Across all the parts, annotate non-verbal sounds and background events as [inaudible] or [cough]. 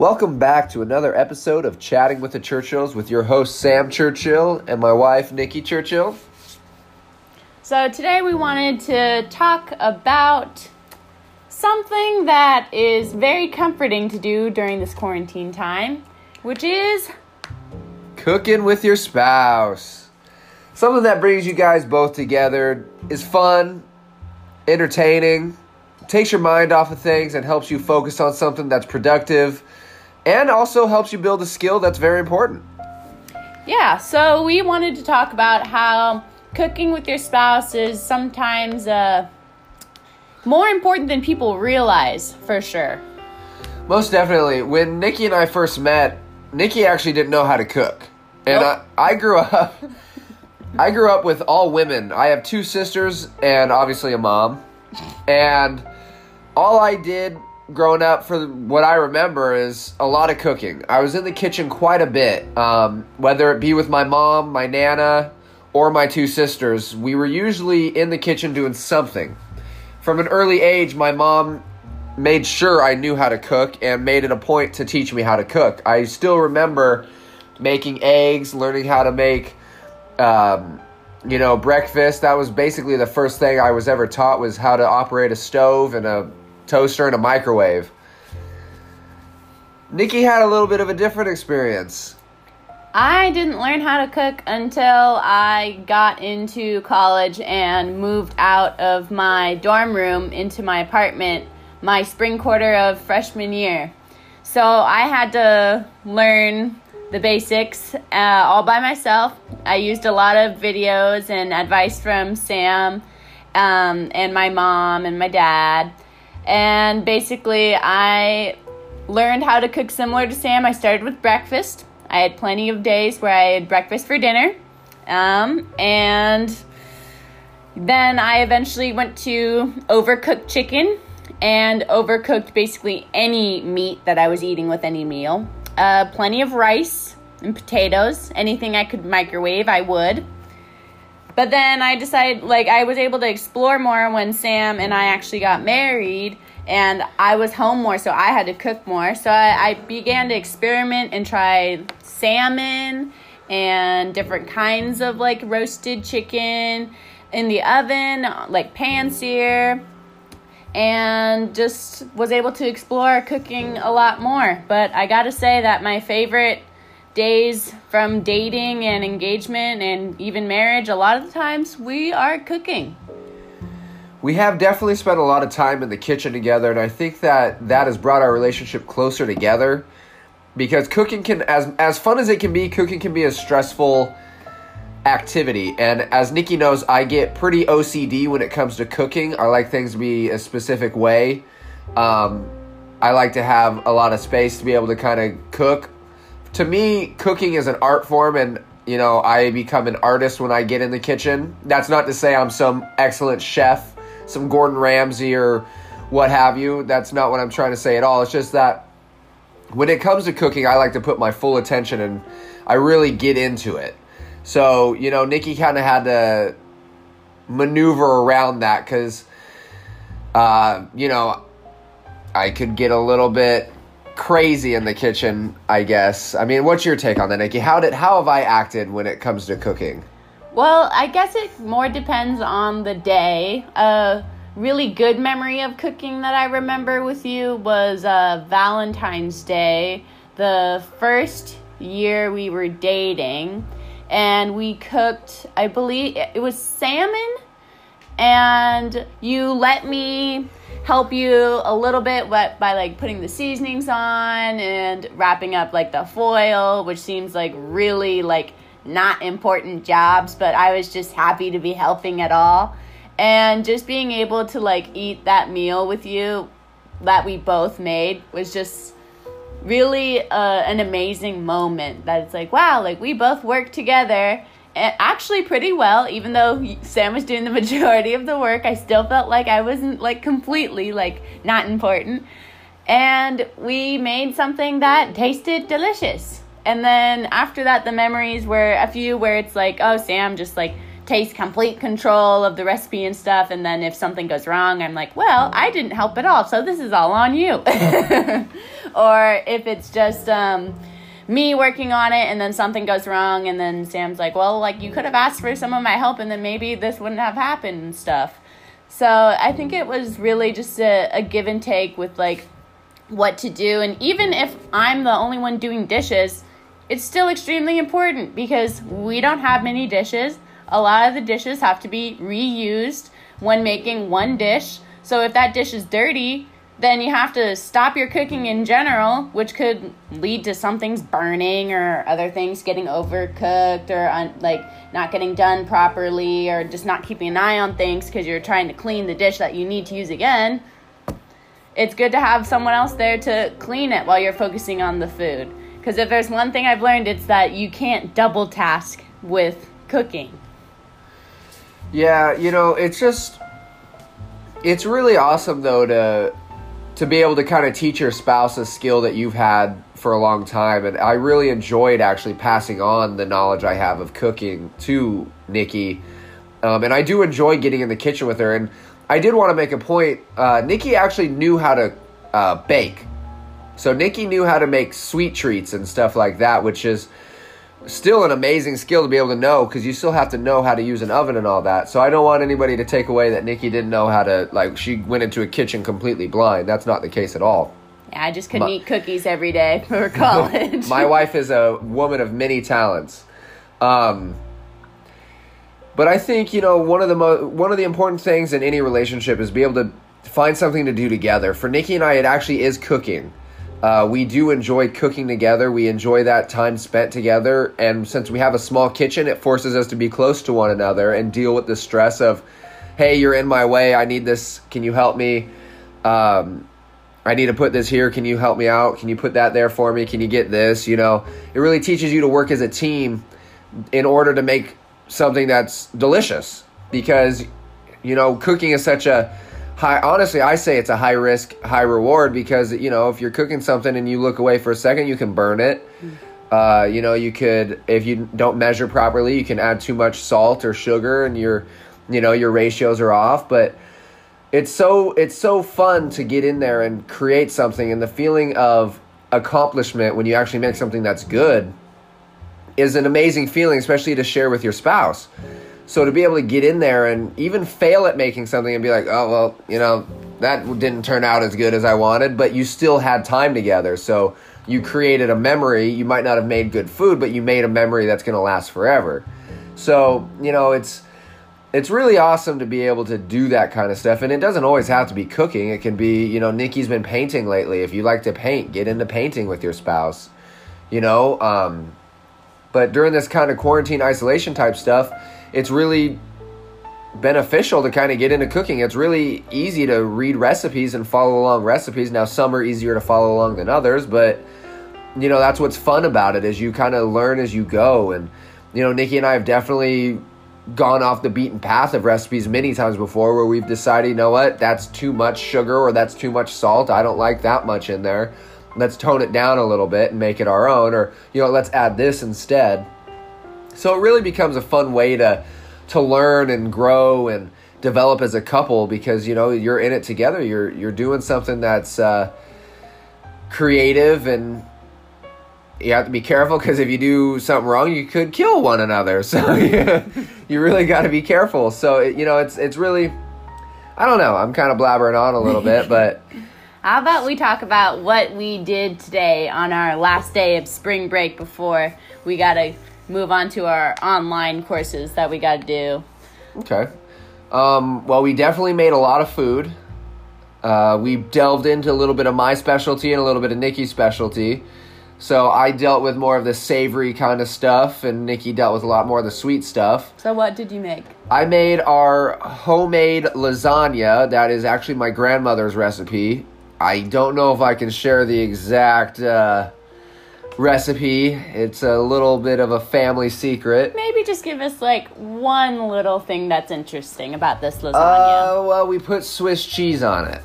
Welcome back to another episode of Chatting with the Churchills with your host Sam Churchill and my wife Nikki Churchill. So, today we wanted to talk about something that is very comforting to do during this quarantine time, which is Cooking with your spouse. Something that brings you guys both together is fun, entertaining, takes your mind off of things and helps you focus on something that's productive and also helps you build a skill that's very important. Yeah, so we wanted to talk about how cooking with your spouse is sometimes uh, more important than people realize, for sure. Most definitely. When Nikki and I first met, Nikki actually didn't know how to cook. And Nope. I, I grew up [laughs] I grew up with all women. I have two sisters and obviously a mom. And all I did growing up for what I remember is a lot of cooking. I was in the kitchen quite a bit, um, whether it be with my mom, my nana, or my two sisters. We were usually in the kitchen doing something. From an early age, my mom made sure I knew how to cook and made it a point to teach me how to cook. I still remember making eggs, learning how to make um, you know, breakfast. That was basically the first thing I was ever taught was how to operate a stove and a toaster and a microwave. Nikki had a little bit of a different experience. I didn't learn how to cook until I got into college and moved out of my dorm room into my apartment my spring quarter of freshman year. So I had to learn the basics uh, all by myself. I used a lot of videos and advice from Sam um, and my mom and my dad. And basically, I learned how to cook similar to Sam. I started with breakfast. I had plenty of days where I had breakfast for dinner. Um, and then I eventually went to overcooked chicken and overcooked basically any meat that I was eating with any meal. Uh, plenty of rice and potatoes. Anything I could microwave, I would. But then I decided, like, I was able to explore more when Sam and I actually got married, and I was home more, so I had to cook more. So I, I began to experiment and try salmon and different kinds of like roasted chicken in the oven, like pan sear, and just was able to explore cooking a lot more. But I gotta say that my favorite days from dating and engagement and even marriage, a lot of the times we are cooking. We have definitely spent a lot of time in the kitchen together, and I think that that has brought our relationship closer together. Because cooking can, as as fun as it can be, cooking can be a stressful activity. And as Nikki knows, I get pretty OCD when it comes to cooking. I like things to be a specific way. Um, I like to have a lot of space to be able to kind of cook. To me, cooking is an art form, and you know, I become an artist when I get in the kitchen. That's not to say I'm some excellent chef, some Gordon Ramsay or what have you. That's not what I'm trying to say at all. It's just that when it comes to cooking, I like to put my full attention and I really get into it. So, you know, Nikki kind of had to maneuver around that because, uh, you know, I could get a little bit crazy in the kitchen, I guess. I mean, what's your take on that, Nikki? How did how have I acted when it comes to cooking? Well, I guess it more depends on the day. A really good memory of cooking that I remember with you was uh, Valentine's Day, the first year we were dating, and we cooked, I believe it was salmon, and you let me help you a little bit by, by like putting the seasonings on and wrapping up like the foil, which seems like really like not important jobs, but I was just happy to be helping at all. And just being able to like eat that meal with you that we both made was just really uh, an amazing moment that it's like wow like we both worked together actually pretty well even though sam was doing the [laughs] majority of the work i still felt like i wasn't like completely like not important. And we made something that tasted delicious. And then after that the memories were a few where it's like oh sam just like takes complete control of the recipe and stuff. And then if something goes wrong i'm like well i didn't help at all. So this is all on you. [laughs] Or if it's just um, me working on it and then something goes wrong and then Sam's like, well, like you could have asked for some of my help and then maybe this wouldn't have happened and stuff. So I think it was really just a, a give and take with like what to do. And even if I'm the only one doing dishes, it's still extremely important because we don't have many dishes. A lot of the dishes have to be reused when making one dish. So if that dish is dirty, then you have to stop your cooking in general, which could lead to some things burning or other things getting overcooked or un- like not getting done properly or just not keeping an eye on things because you're trying to clean the dish that you need to use again. It's good to have someone else there to clean it while you're focusing on the food. Because if there's one thing I've learned, it's that you can't double task with cooking. Yeah, you know, it's just it's really awesome though to to be able to kind of teach your spouse a skill that you've had for a long time and I really enjoyed actually passing on the knowledge I have of cooking to Nikki. Um, and I do enjoy getting in the kitchen with her and I did want to make a point. Uh, Nikki actually knew how to uh, bake. So Nikki knew how to make sweet treats and stuff like that, which is still an amazing skill to be able to know because you still have to know how to use an oven and all that. So I don't want anybody to take away that Nikki didn't know how to like she went into a kitchen completely blind. That's not the case at all. Yeah, I just couldn't my, eat cookies every day [laughs] for college. [laughs] my wife is a woman of many talents. Um, but I think you know one of the mo- one of the important things in any relationship is be able to find something to do together. For Nikki and I, it actually is cooking. Uh, we do enjoy cooking together. We enjoy that time spent together. And since we have a small kitchen, it forces us to be close to one another and deal with the stress of, hey, you're in my way. I need this. Can you help me? Um, I need to put this here. Can you help me out? Can you put that there for me? Can you get this? You know, it really teaches you to work as a team in order to make something that's delicious because, you know, cooking is such a high honestly i say it's a high risk high reward because you know if you're cooking something and you look away for a second you can burn it. Uh, you know you could if you don't measure properly you can add too much salt or sugar and your you know your ratios are off. But it's so it's so fun to get in there and create something and the feeling of accomplishment when you actually make something that's good is an amazing feeling especially to share with your spouse so to be able to get in there and even fail at making something and be like, oh, well, you know, that didn't turn out as good as I wanted, but you still had time together. So you created a memory. You might not have made good food, but you made a memory that's going to last forever. So, you know, it's it's really awesome to be able to do that kind of stuff and it doesn't always have to be cooking. It can be, you know, Nikki's been painting lately. If you like to paint, get into painting with your spouse. You know, um but during this kind of quarantine isolation type stuff, it's really beneficial to kind of get into cooking. It's really easy to read recipes and follow along recipes. Now some are easier to follow along than others, but you know, that's what's fun about it is you kind of learn as you go and you know, Nikki and I have definitely gone off the beaten path of recipes many times before where we've decided, you know what, that's too much sugar or that's too much salt. I don't like that much in there. Let's tone it down a little bit and make it our own or you know, let's add this instead. So it really becomes a fun way to to learn and grow and develop as a couple because you know you're in it together. You're you're doing something that's uh, creative and you have to be careful because if you do something wrong, you could kill one another. [laughs] So yeah, you really got to be careful. So you know, it's it's really, I don't know. I'm kind of blabbering on a little bit, [laughs] but how about we talk about what we did today on our last day of spring break before we got to move on to our online courses that we got to do. Okay. Um, well, we definitely made a lot of food. Uh, we delved into a little bit of my specialty and a little bit of Nikki's specialty. So I dealt with more of the savory kind of stuff, and Nikki dealt with a lot more of the sweet stuff. So what did you make? I made our homemade lasagna. That is actually my grandmother's recipe. I don't know if I can share the exact uh, recipe. It's a little bit of a family secret. Maybe just give us like one little thing that's interesting about this lasagna. Uh, well, we put Swiss cheese on it.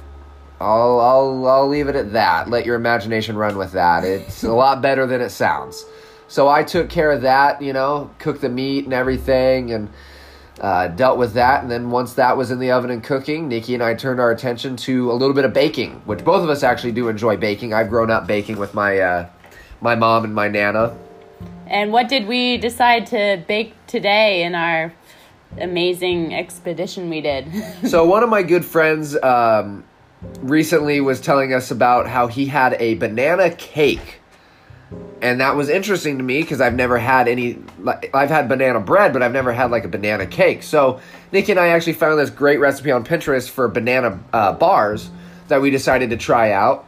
I'll I'll I'll leave it at that. Let your imagination run with that. It's a lot better than it sounds. So I took care of that, you know, cooked the meat and everything, and uh, dealt with that, and then once that was in the oven and cooking, Nikki and I turned our attention to a little bit of baking, which both of us actually do enjoy baking. I've grown up baking with my uh, my mom and my nana. And what did we decide to bake today in our amazing expedition we did? [laughs] so one of my good friends um, recently was telling us about how he had a banana cake and that was interesting to me because I've never had any. I've had banana bread, but I've never had like a banana cake. So Nikki and I actually found this great recipe on Pinterest for banana uh, bars that we decided to try out.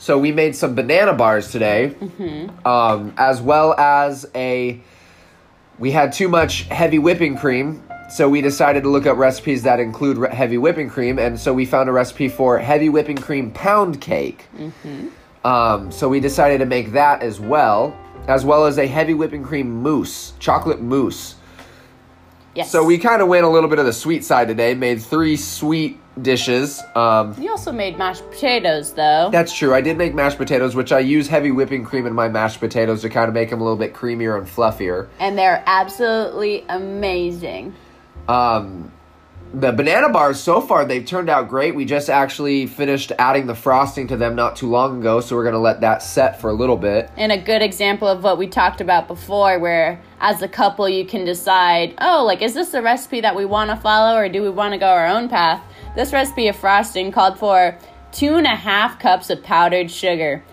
So we made some banana bars today, mm-hmm. um, as well as a. We had too much heavy whipping cream, so we decided to look up recipes that include re- heavy whipping cream, and so we found a recipe for heavy whipping cream pound cake. Mm-hmm. Um, so we decided to make that as well, as well as a heavy whipping cream mousse, chocolate mousse. Yes. So we kind of went a little bit of the sweet side today. Made three sweet dishes. Um, you also made mashed potatoes, though. That's true. I did make mashed potatoes, which I use heavy whipping cream in my mashed potatoes to kind of make them a little bit creamier and fluffier. And they're absolutely amazing. Um, the banana bars so far they've turned out great. We just actually finished adding the frosting to them not too long ago so we're going to let that set for a little bit. And a good example of what we talked about before where as a couple you can decide oh like is this the recipe that we want to follow or do we want to go our own path? This recipe of frosting called for two and a half cups of powdered sugar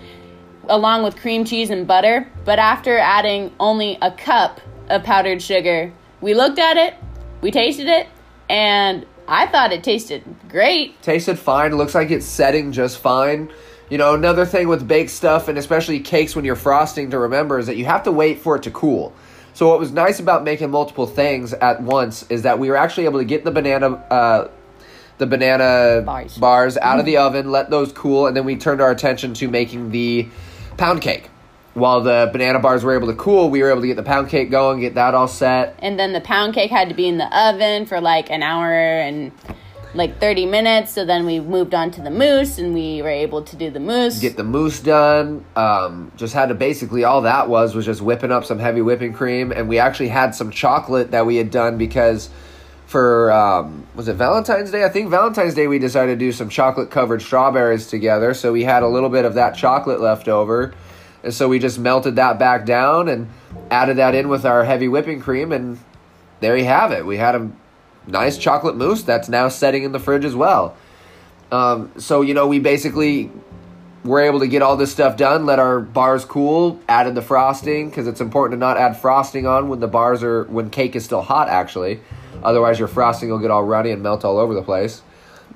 along with cream cheese and butter. But after adding only a cup of powdered sugar we looked at it we tasted it and I thought it tasted great. Tasted fine. Looks like it's setting just fine. You know, another thing with baked stuff and especially cakes when you're frosting to remember is that you have to wait for it to cool. So what was nice about making multiple things at once is that we were actually able to get the banana uh, the banana bars, bars out of the oven, let those cool, and then we turned our attention to making the pound cake while the banana bars were able to cool, we were able to get the pound cake going, get that all set. And then the pound cake had to be in the oven for like an hour and like 30 minutes. So then we moved on to the mousse and we were able to do the mousse. Get the mousse done. Um, just had to basically, all that was was just whipping up some heavy whipping cream. And we actually had some chocolate that we had done because for, um, was it Valentine's Day? I think Valentine's Day we decided to do some chocolate covered strawberries together. So we had a little bit of that chocolate left over and so we just melted that back down and added that in with our heavy whipping cream, and there you have it. We had a nice chocolate mousse that's now setting in the fridge as well. Um, so, you know, we basically were able to get all this stuff done, let our bars cool, added the frosting because it's important to not add frosting on when the bars are when cake is still hot actually. Otherwise your frosting will get all runny and melt all over the place.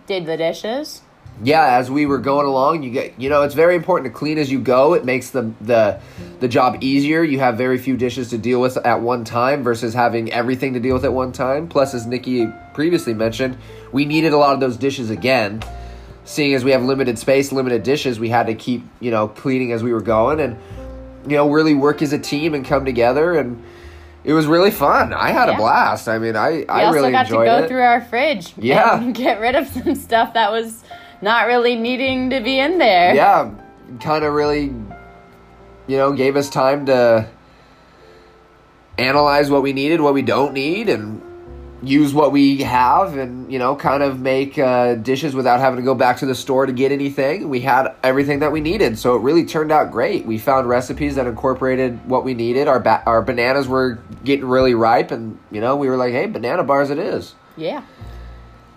Did the dishes? Yeah, as we were going along, you get you know it's very important to clean as you go. It makes the the the job easier. You have very few dishes to deal with at one time versus having everything to deal with at one time. Plus, as Nikki previously mentioned, we needed a lot of those dishes again. Seeing as we have limited space, limited dishes, we had to keep you know cleaning as we were going and you know really work as a team and come together and it was really fun. I had yeah. a blast. I mean, I I really enjoyed it. We also got to go through our fridge. Yeah, [laughs] get rid of some stuff that was not really needing to be in there. Yeah, kind of really, you know, gave us time to analyze what we needed, what we don't need, and use what we have and you know kind of make uh, dishes without having to go back to the store to get anything. We had everything that we needed so it really turned out great. We found recipes that incorporated what we needed. Our ba- our bananas were getting really ripe and you know we were like hey banana bars it is. Yeah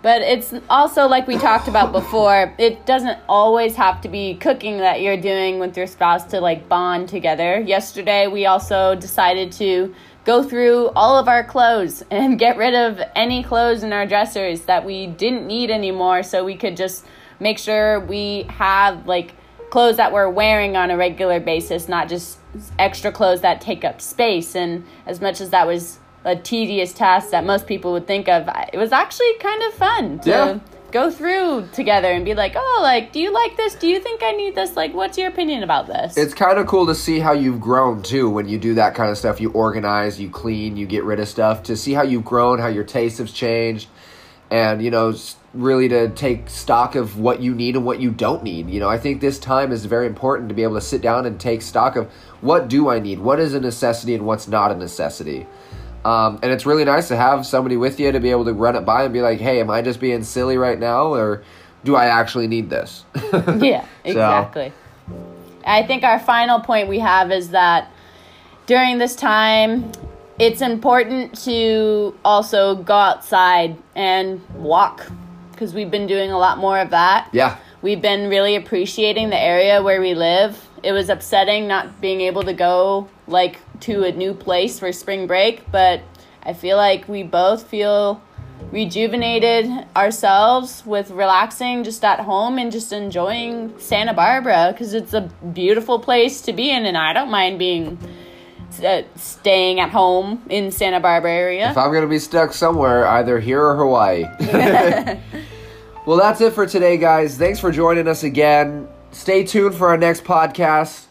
but it's also like we talked about before, it doesn't always have to be cooking that you're doing with your spouse to like bond together. Yesterday, we also decided to go through all of our clothes [laughs] and get rid of any clothes in our dressers that we didn't need anymore so we could just make sure we have like clothes that we're wearing on a regular basis, not just extra clothes that take up space. And as much as that was a tedious task that most people would think of, it was actually kind of fun to yeah. go through together and be like, oh, like, do you like this? Do you think I need this? Like, what's your opinion about this? It's kind of cool to see how you've grown too when you do that kind of stuff. You organize, you clean, you get rid of stuff to see how you've grown, how your taste has changed, and you know, really to take stock of what you need and what you don't need. You know, I think this time is very important to be able to sit down and take stock of what do I need, what is a necessity, and what's not a necessity Um, and it's really nice to have somebody with you to be able to run it by and be like, hey, am I just being silly right now? Or do I actually need this? [laughs] yeah, [laughs] exactly. So. I think our final point we have is that during this time, it's important to also go outside and walk because we've been doing a lot more of that. Yeah. We've been really appreciating the area where we live. It was upsetting not being able to go like to a new place for spring break, but I feel like we both feel rejuvenated ourselves with relaxing just at home and just enjoying Santa Barbara because it's a beautiful place to be in, and I don't mind being uh, staying at home in Santa Barbara area. If I'm gonna be stuck somewhere, either here or Hawaii. [laughs] well, that's it for today, guys. Thanks for joining us again. Stay tuned for our next podcast.